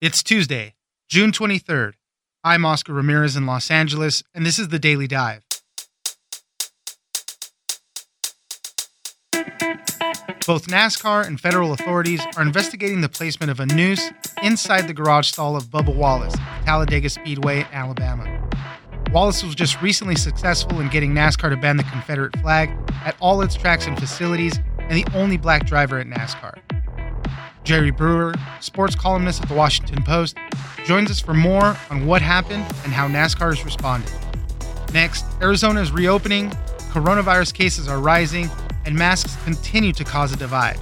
It's Tuesday, June 23rd. I'm Oscar Ramirez in Los Angeles, and this is the Daily Dive. Both NASCAR and federal authorities are investigating the placement of a noose inside the garage stall of Bubba Wallace, at Talladega Speedway Alabama. Wallace was just recently successful in getting NASCAR to ban the Confederate flag at all its tracks and facilities, and the only black driver at NASCAR. Jerry Brewer, sports columnist at the Washington Post, joins us for more on what happened and how NASCAR has responded. Next, Arizona is reopening, coronavirus cases are rising, and masks continue to cause a divide.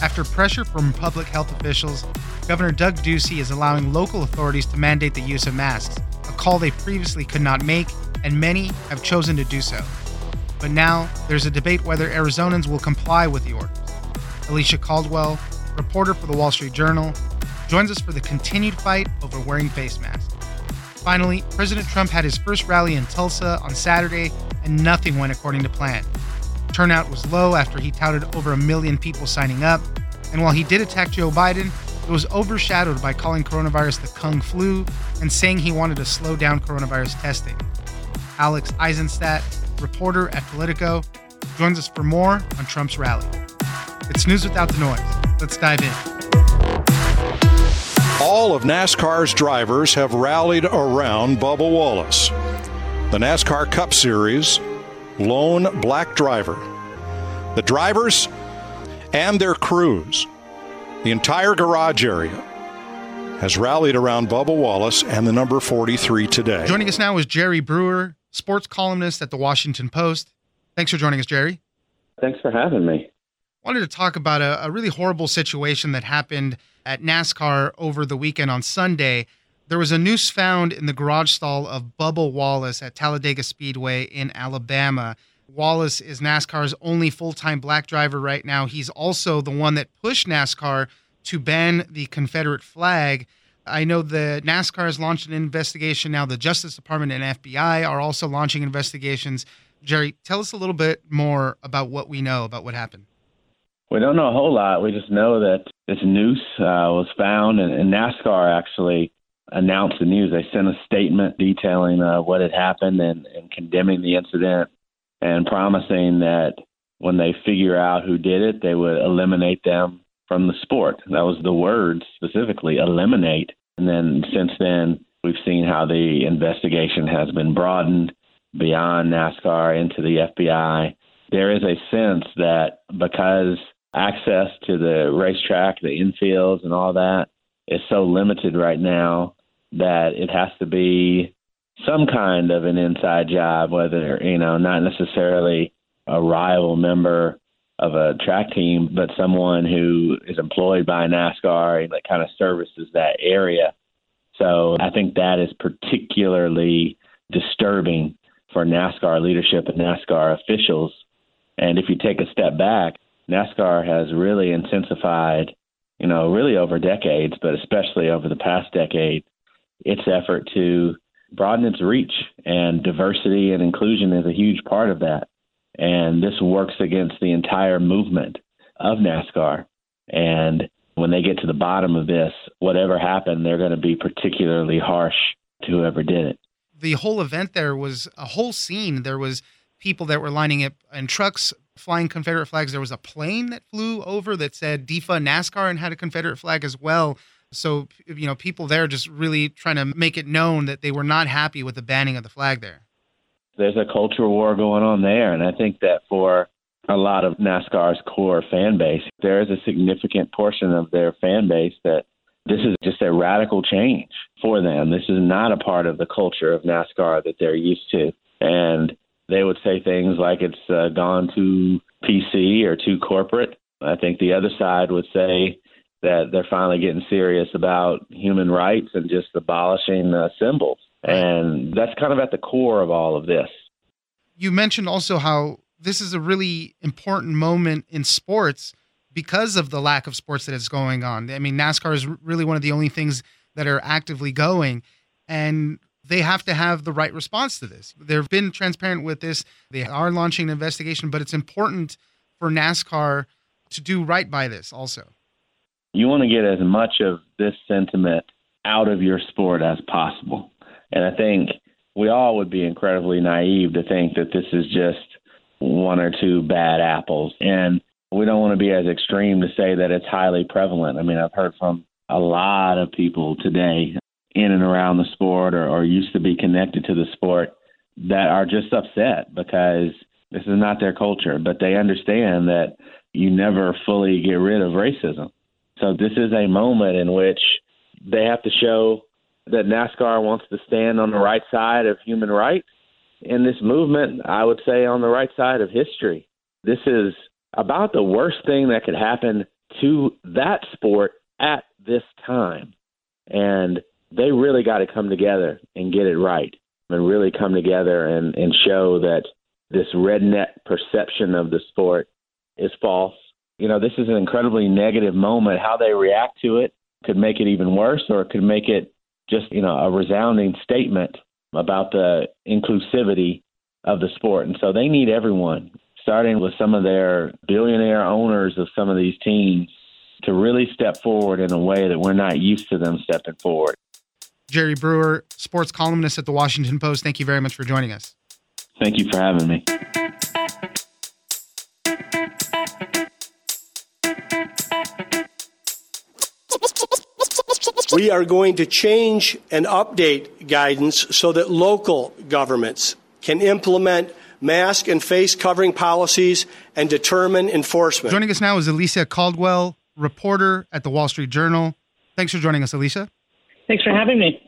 After pressure from public health officials, Governor Doug Ducey is allowing local authorities to mandate the use of masks, a call they previously could not make, and many have chosen to do so. But now, there's a debate whether Arizonans will comply with the orders. Alicia Caldwell, reporter for the Wall Street Journal, joins us for the continued fight over wearing face masks. Finally, President Trump had his first rally in Tulsa on Saturday, and nothing went according to plan. Turnout was low after he touted over a million people signing up, and while he did attack Joe Biden, it was overshadowed by calling coronavirus the Kung flu and saying he wanted to slow down coronavirus testing. Alex Isenstadt, reporter at Politico, joins us for more on Trump's rally. It's news without the noise. Let's dive in. All of NASCAR's drivers have rallied around Bubba Wallace. The NASCAR Cup Series lone black driver. The drivers and their crews, the entire garage area, has rallied around Bubba Wallace and the number 43 today. Joining us now is Jerry Brewer, sports columnist at the Washington Post. Thanks for joining us, Jerry. Thanks for having me. Wanted to talk about a, a really horrible situation that happened at NASCAR over the weekend on Sunday. There was a noose found in the garage stall of Bubba Wallace at Talladega Speedway in Alabama. Wallace is NASCAR's only full time black driver right now. He's also the one that pushed NASCAR to ban the Confederate flag. I know the NASCAR has launched an investigation now. The Justice Department and FBI are also launching investigations. Jerry, tell us a little bit more about what we know about what happened. We don't know a whole lot. We just know that this noose uh, was found, and, and, NASCAR actually announced the news. They sent a statement detailing uh, what had happened and, and condemning the incident and promising that when they figure out who did it, they would eliminate them from the sport. That was the word specifically eliminate. And then since then, we've seen how the investigation has been broadened beyond NASCAR into the FBI. There is a sense that because access to the racetrack, the infields, and all that is so limited right now that it has to be some kind of an inside job, whether, you know, not necessarily a rival member of a track team, but someone who is employed by NASCAR and that kind of services that area. So I think that is particularly disturbing for NASCAR leadership and NASCAR officials. And if you take a step back, NASCAR has really intensified, you know, really over decades, but especially over the past decade, its effort to broaden its reach. And diversity and inclusion is a huge part of that. And this works against the entire movement of NASCAR. And when they get to the bottom of this, whatever happened, they're going to be particularly harsh to whoever did it. The whole event there was a whole scene. There was people that were lining up in trucks flying Confederate flags. There was a plane that flew over that said defund NASCAR and had a Confederate flag as well. So, you know, people there just really trying to make it known that they were not happy with the banning of the flag there. There's a culture war going on there. And I think that for a lot of NASCAR's core fan base, there is a significant portion of their fan base that this is just a radical change for them. This is not a part of the culture of NASCAR that they're used to. And they would say things like it's uh, gone too PC or too corporate. I think the other side would say that they're finally getting serious about human rights and just abolishing uh, symbols. And that's kind of at the core of all of this. You mentioned also how this is a really important moment in sports because of the lack of sports that is going on. I mean, NASCAR is really one of the only things that are actively going. And they have to have the right response to this. They've been transparent with this. They are launching an investigation, but it's important for NASCAR to do right by this also. You want to get as much of this sentiment out of your sport as possible. And I think we all would be incredibly naive to think that this is just one or two bad apples. And we don't want to be as extreme to say that it's highly prevalent. I mean, I've heard from a lot of people today in and around the sport or, or used to be connected to the sport that are just upset because this is not their culture, but they understand that you never fully get rid of racism. So this is a moment in which they have to show that NASCAR wants to stand on the right side of human rights. In this movement, I would say on the right side of history. This is about the worst thing that could happen to that sport at this time. And they really got to come together and get it right and really come together and, and show that this redneck perception of the sport is false. You know, this is an incredibly negative moment. How they react to it could make it even worse, or it could make it just, you know, a resounding statement about the inclusivity of the sport. And so they need everyone, starting with some of their billionaire owners of some of these teams, to really step forward in a way that we're not used to them stepping forward. Jerry Brewer, sports columnist at the Washington Post. Thank you very much for joining us. Thank you for having me. We are going to change and update guidance so that local governments can implement mask and face covering policies and determine enforcement. Joining us now is Alicia Caldwell, reporter at the Wall Street Journal. Thanks for joining us, Alicia. Thanks for having me.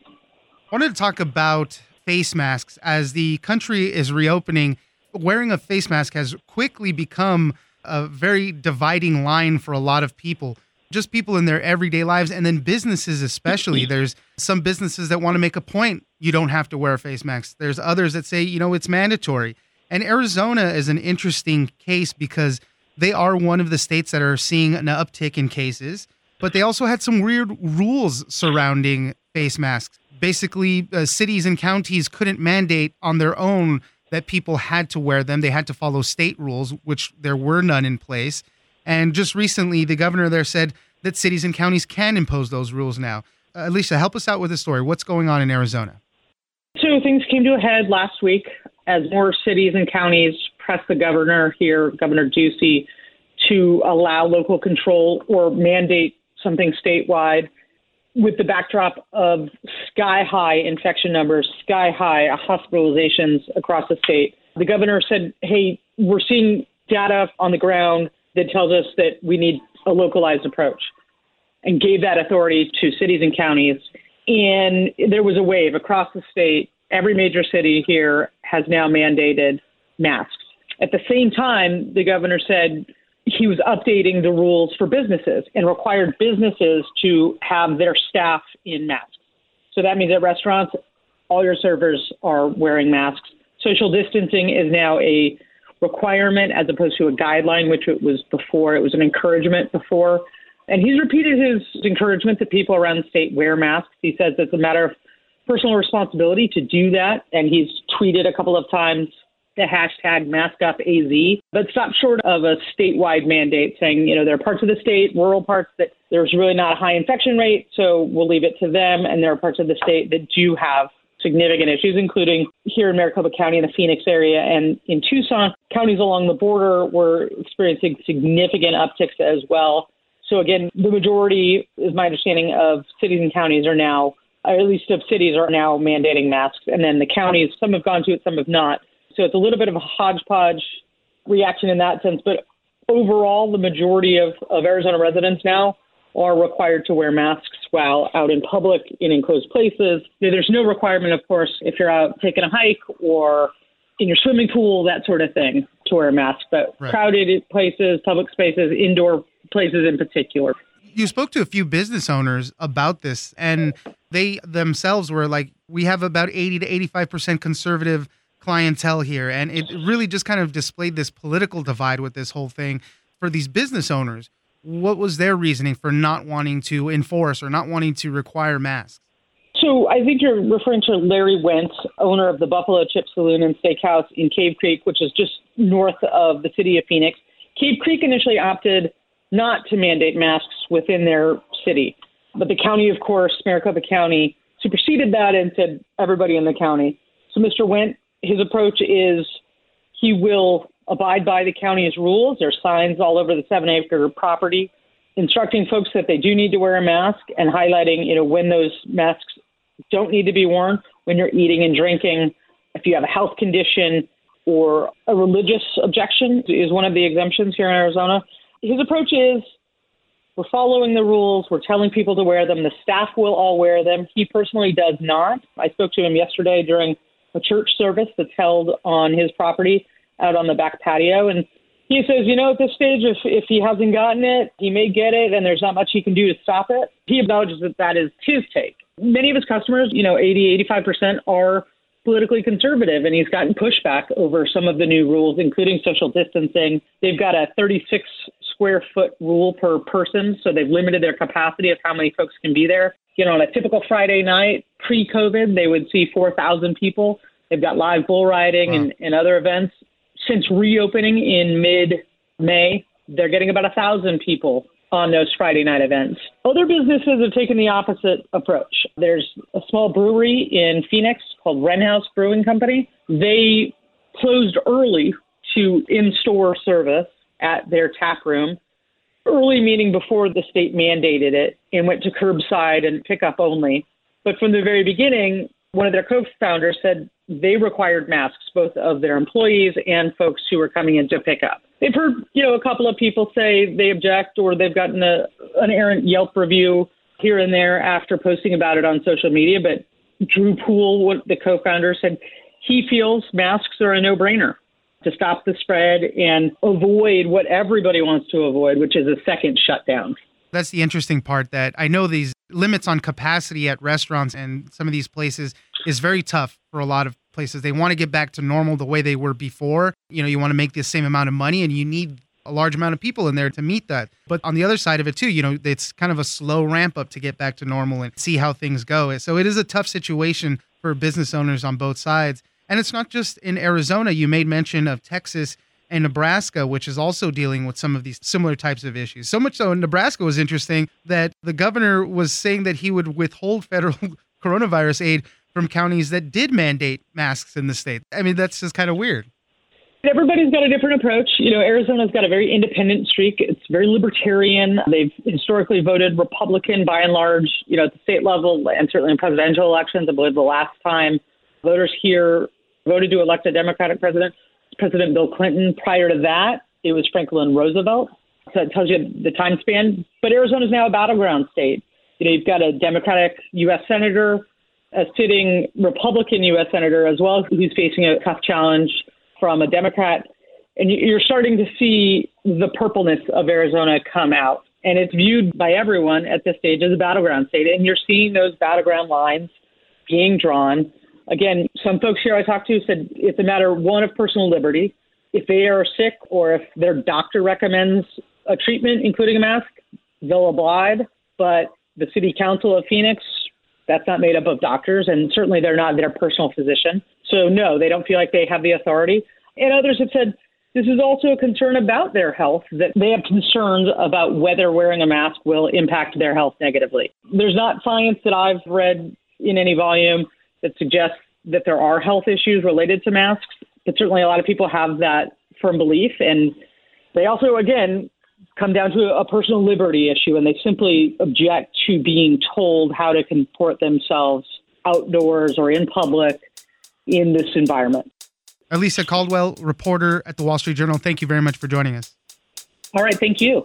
I wanted to talk about face masks as the country is reopening. Wearing a face mask has quickly become a very dividing line for a lot of people, just people in their everyday lives, and then businesses, especially. Mm-hmm. There's some businesses that want to make a point you don't have to wear a face mask, there's others that say, you know, it's mandatory. And Arizona is an interesting case because they are one of the states that are seeing an uptick in cases, but they also had some weird rules surrounding face masks. Basically, uh, cities and counties couldn't mandate on their own that people had to wear them. They had to follow state rules, which there were none in place. And just recently, the governor there said that cities and counties can impose those rules now. Uh, Alicia, help us out with the story. What's going on in Arizona? So things came to a head last week as more cities and counties pressed the governor here, Governor Ducey, to allow local control or mandate something statewide with the backdrop of sky high infection numbers, sky high hospitalizations across the state. The governor said, hey, we're seeing data on the ground that tells us that we need a localized approach and gave that authority to cities and counties. And there was a wave across the state. Every major city here has now mandated masks. At the same time, the governor said he was updating the rules for businesses and required businesses to have their staff in masks. So that means at restaurants, all your servers are wearing masks. Social distancing is now a requirement as opposed to a guideline, which it was before. It was an encouragement before. And he's repeated his encouragement that people around the state wear masks. He says it's a matter of personal responsibility to do that. And he's tweeted a couple of times the hashtag MaskUpAZ, but stop short of a statewide mandate saying, you know, there are parts of the state, rural parts that there's really not a high infection rate, so we'll leave it to them. And there are parts of the state that do have significant issues, including here in Maricopa County in the Phoenix area and in Tucson. Counties along the border were experiencing significant upticks as well. So again, the majority, is my understanding, of cities and counties are now, or at least of cities are now mandating masks. And then the counties, some have gone to it, some have not. So it's a little bit of a hodgepodge reaction in that sense. But overall, the majority of, of Arizona residents now are required to wear masks while out in public in enclosed places. There's no requirement, of course, if you're out taking a hike or in your swimming pool, that sort of thing, to wear a mask. But right. crowded places, public spaces, indoor places in particular. You spoke to a few business owners about this, and they themselves were like, we have about 80 to 85% conservative clientele here. And it really just kind of displayed this political divide with this whole thing for these business owners. What was their reasoning for not wanting to enforce or not wanting to require masks? So I think you're referring to Larry Wendt, owner of the Buffalo Chip Saloon and Steakhouse in Cave Creek, which is just north of the city of Phoenix. Cave Creek initially opted not to mandate masks within their city. But the county, of course, Maricopa County, superseded that and said everybody in the county. So Mr. Wendt, his approach is he will abide by the county's rules. There are signs all over the seven acre property instructing folks that they do need to wear a mask and highlighting, you know, when those masks don't need to be worn, when you're eating and drinking, if you have a health condition or a religious objection is one of the exemptions here in Arizona. His approach is we're following the rules. We're telling people to wear them. The staff will all wear them. He personally does not. I spoke to him yesterday during a church service that's held on his property out on the back patio. And he says, you know, at this stage, if, if he hasn't gotten it, he may get it, and there's not much he can do to stop it. He acknowledges that that is his take. Many of his customers, you know, 80, 85% are politically conservative, and he's gotten pushback over some of the new rules, including social distancing. They've got a 36 square foot rule per person, so they've limited their capacity of how many folks can be there. You know, on a typical Friday night pre COVID, they would see 4,000 people. They've got live bull riding wow. and, and other events. Since reopening in mid May, they're getting about a thousand people on those Friday night events. Other businesses have taken the opposite approach. There's a small brewery in Phoenix called Wren House Brewing Company. They closed early to in store service at their tap room. Early meaning before the state mandated it and went to curbside and pickup only. But from the very beginning, one of their co founders said they required masks, both of their employees and folks who were coming in to pick up. They've heard, you know, a couple of people say they object or they've gotten a, an errant Yelp review here and there after posting about it on social media. But Drew Poole, the co founder, said he feels masks are a no brainer to stop the spread and avoid what everybody wants to avoid, which is a second shutdown. That's the interesting part that I know these limits on capacity at restaurants and some of these places is very tough for a lot of places. They want to get back to normal the way they were before. You know, you want to make the same amount of money and you need a large amount of people in there to meet that. But on the other side of it too, you know, it's kind of a slow ramp up to get back to normal and see how things go. So it is a tough situation for business owners on both sides. And it's not just in Arizona. You made mention of Texas and Nebraska, which is also dealing with some of these similar types of issues. So much so, Nebraska was interesting that the governor was saying that he would withhold federal coronavirus aid from counties that did mandate masks in the state. I mean, that's just kind of weird. Everybody's got a different approach. You know, Arizona's got a very independent streak. It's very libertarian. They've historically voted Republican by and large, you know, at the state level and certainly in presidential elections. I believe the last time voters here voted to elect a Democratic president President Bill Clinton. Prior to that, it was Franklin Roosevelt. So it tells you the time span. But Arizona is now a battleground state. You know, you've got a Democratic U.S. senator, a sitting Republican U.S. senator as well, who's facing a tough challenge from a Democrat. And you're starting to see the purpleness of Arizona come out. And it's viewed by everyone at this stage as a battleground state. And you're seeing those battleground lines being drawn Again, some folks here I talked to said it's a matter one of personal liberty. If they are sick or if their doctor recommends a treatment, including a mask, they'll abide. But the city council of Phoenix, that's not made up of doctors, and certainly they're not their personal physician. So, no, they don't feel like they have the authority. And others have said this is also a concern about their health, that they have concerns about whether wearing a mask will impact their health negatively. There's not science that I've read in any volume that suggests that there are health issues related to masks, but certainly a lot of people have that firm belief. And they also, again, come down to a personal liberty issue, and they simply object to being told how to comport themselves outdoors or in public in this environment. Alicia Caldwell, reporter at the Wall Street Journal, thank you very much for joining us. All right, thank you.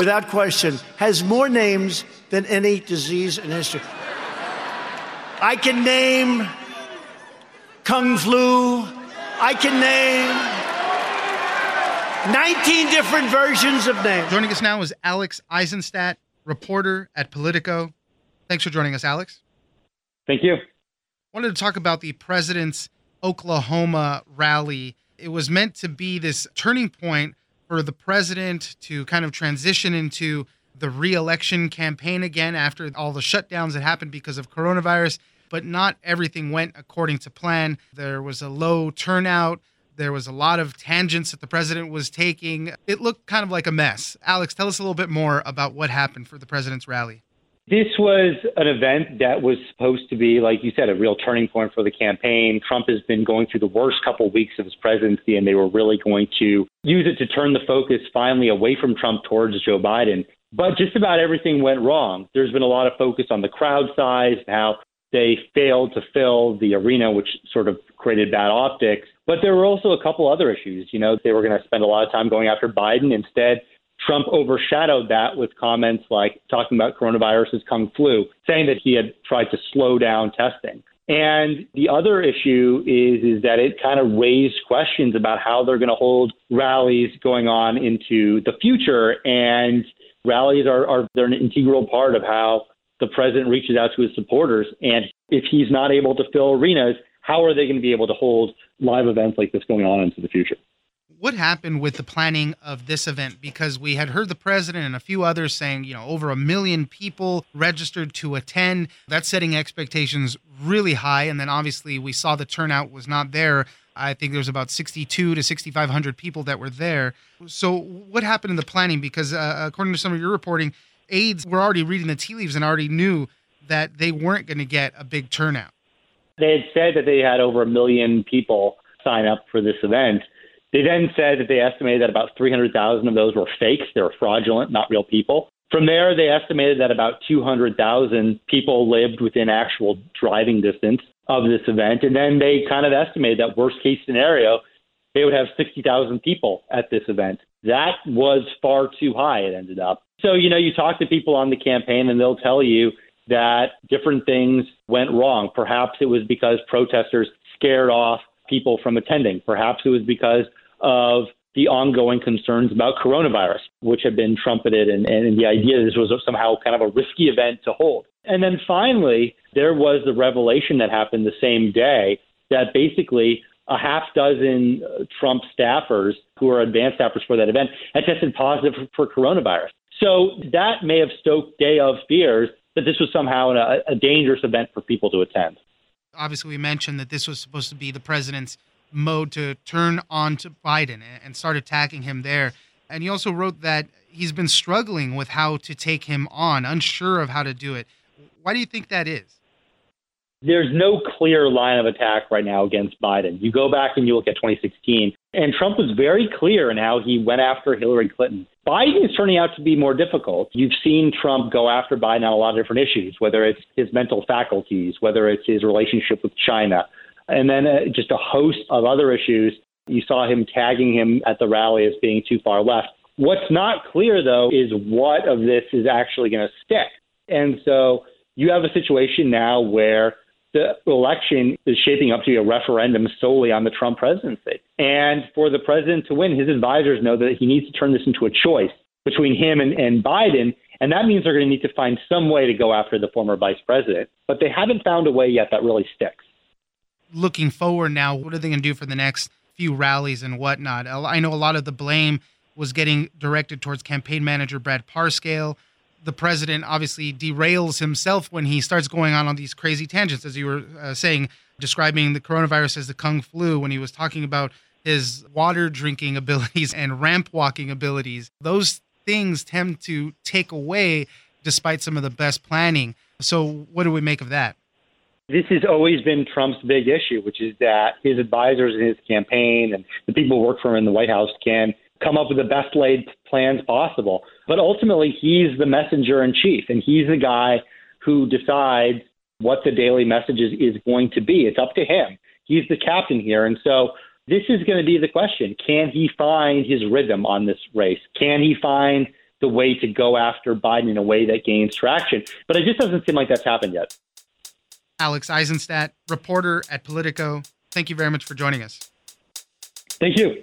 without question, has more names than any disease in history. I can name Kung Flu. I can name 19 different versions of names. Joining us now is Alex Isenstadt, reporter at Politico. Thanks for joining us, Alex. Thank you. Wanted to talk about the president's Oklahoma rally. It was meant to be this turning point for the president to kind of transition into the reelection campaign again after all the shutdowns that happened because of coronavirus. But not everything went according to plan. There was a low turnout. There was a lot of tangents that the president was taking. It looked kind of like a mess. Alex, tell us a little bit more about what happened for the president's rally. This was an event that was supposed to be, like you said, a real turning point for the campaign. Trump has been going through the worst couple of weeks of his presidency, and they were really going to use it to turn the focus finally away from Trump towards Joe Biden. But just about everything went wrong. There's been a lot of focus on the crowd size, how they failed to fill the arena, which sort of created bad optics. But there were also a couple other issues. You know, they were going to spend a lot of time going after Biden. Instead, Trump overshadowed that with comments like talking about coronavirus as kung flu, saying that he had tried to slow down testing. And the other issue is is that it kind of raised questions about how they're going to hold rallies going on into the future. And rallies are, are they're an integral part of how the president reaches out to his supporters. And if he's not able to fill arenas, how are they going to be able to hold live events like this going on into the future? What happened with the planning of this event? Because we had heard the president and a few others saying, you know, over a million people registered to attend. That's setting expectations really high. And then obviously we saw the turnout was not there. I think there was about 62 to 6,500 people that were there. So what happened in the planning? Because uh, according to some of your reporting, aides were already reading the tea leaves and already knew that they weren't going to get a big turnout. They had said that they had over a million people sign up for this event. They then said that they estimated that about 300,000 of those were fakes. They were fraudulent, not real people. From there, they estimated that about 200,000 people lived within actual driving distance of this event. And then they kind of estimated that worst case scenario, they would have 60,000 people at this event. That was far too high, it ended up. So, you know, you talk to people on the campaign and they'll tell you that different things went wrong. Perhaps it was because protesters scared off people from attending. Perhaps it was because of the ongoing concerns about coronavirus, which have been trumpeted, and, and the idea that this was somehow kind of a risky event to hold. And then finally, there was the revelation that happened the same day that basically a half dozen uh, Trump staffers who are advanced staffers for that event had tested positive for coronavirus. So that may have stoked day of fears that this was somehow a, a dangerous event for people to attend. Obviously, we mentioned that this was supposed to be the president's mode to turn on to Biden and start attacking him there. And you also wrote that he's been struggling with how to take him on, unsure of how to do it. Why do you think that is? There's no clear line of attack right now against Biden. You go back and you look at 2016, and Trump was very clear in how he went after Hillary Clinton. Biden is turning out to be more difficult. You've seen Trump go after Biden on a lot of different issues, whether it's his mental faculties, whether it's his relationship with China, and then uh, just a host of other issues. You saw him tagging him at the rally as being too far left. What's not clear, though, is what of this is actually going to stick. And so you have a situation now where the election is shaping up to be a referendum solely on the Trump presidency. And for the president to win, his advisors know that he needs to turn this into a choice between him and, and Biden. And that means they're going to need to find some way to go after the former vice president. But they haven't found a way yet that really sticks. Looking forward now, what are they going to do for the next few rallies and whatnot? I know a lot of the blame was getting directed towards campaign manager Brad Parscale the president obviously derails himself when he starts going on on these crazy tangents, as you were uh, saying, describing the coronavirus as the kung flu when he was talking about his water drinking abilities and ramp walking abilities. Those things tend to take away despite some of the best planning. So, what do we make of that? This has always been Trump's big issue, which is that his advisors in his campaign and the people who work for him in the White House can come up with the best laid plans possible. But ultimately, he's the messenger in chief, and he's the guy who decides what the daily message is, is going to be. It's up to him. He's the captain here. And so this is going to be the question. Can he find his rhythm on this race? Can he find the way to go after Biden in a way that gains traction? But it just doesn't seem like that's happened yet. Alex Isenstadt, reporter at Politico. Thank you very much for joining us. Thank you.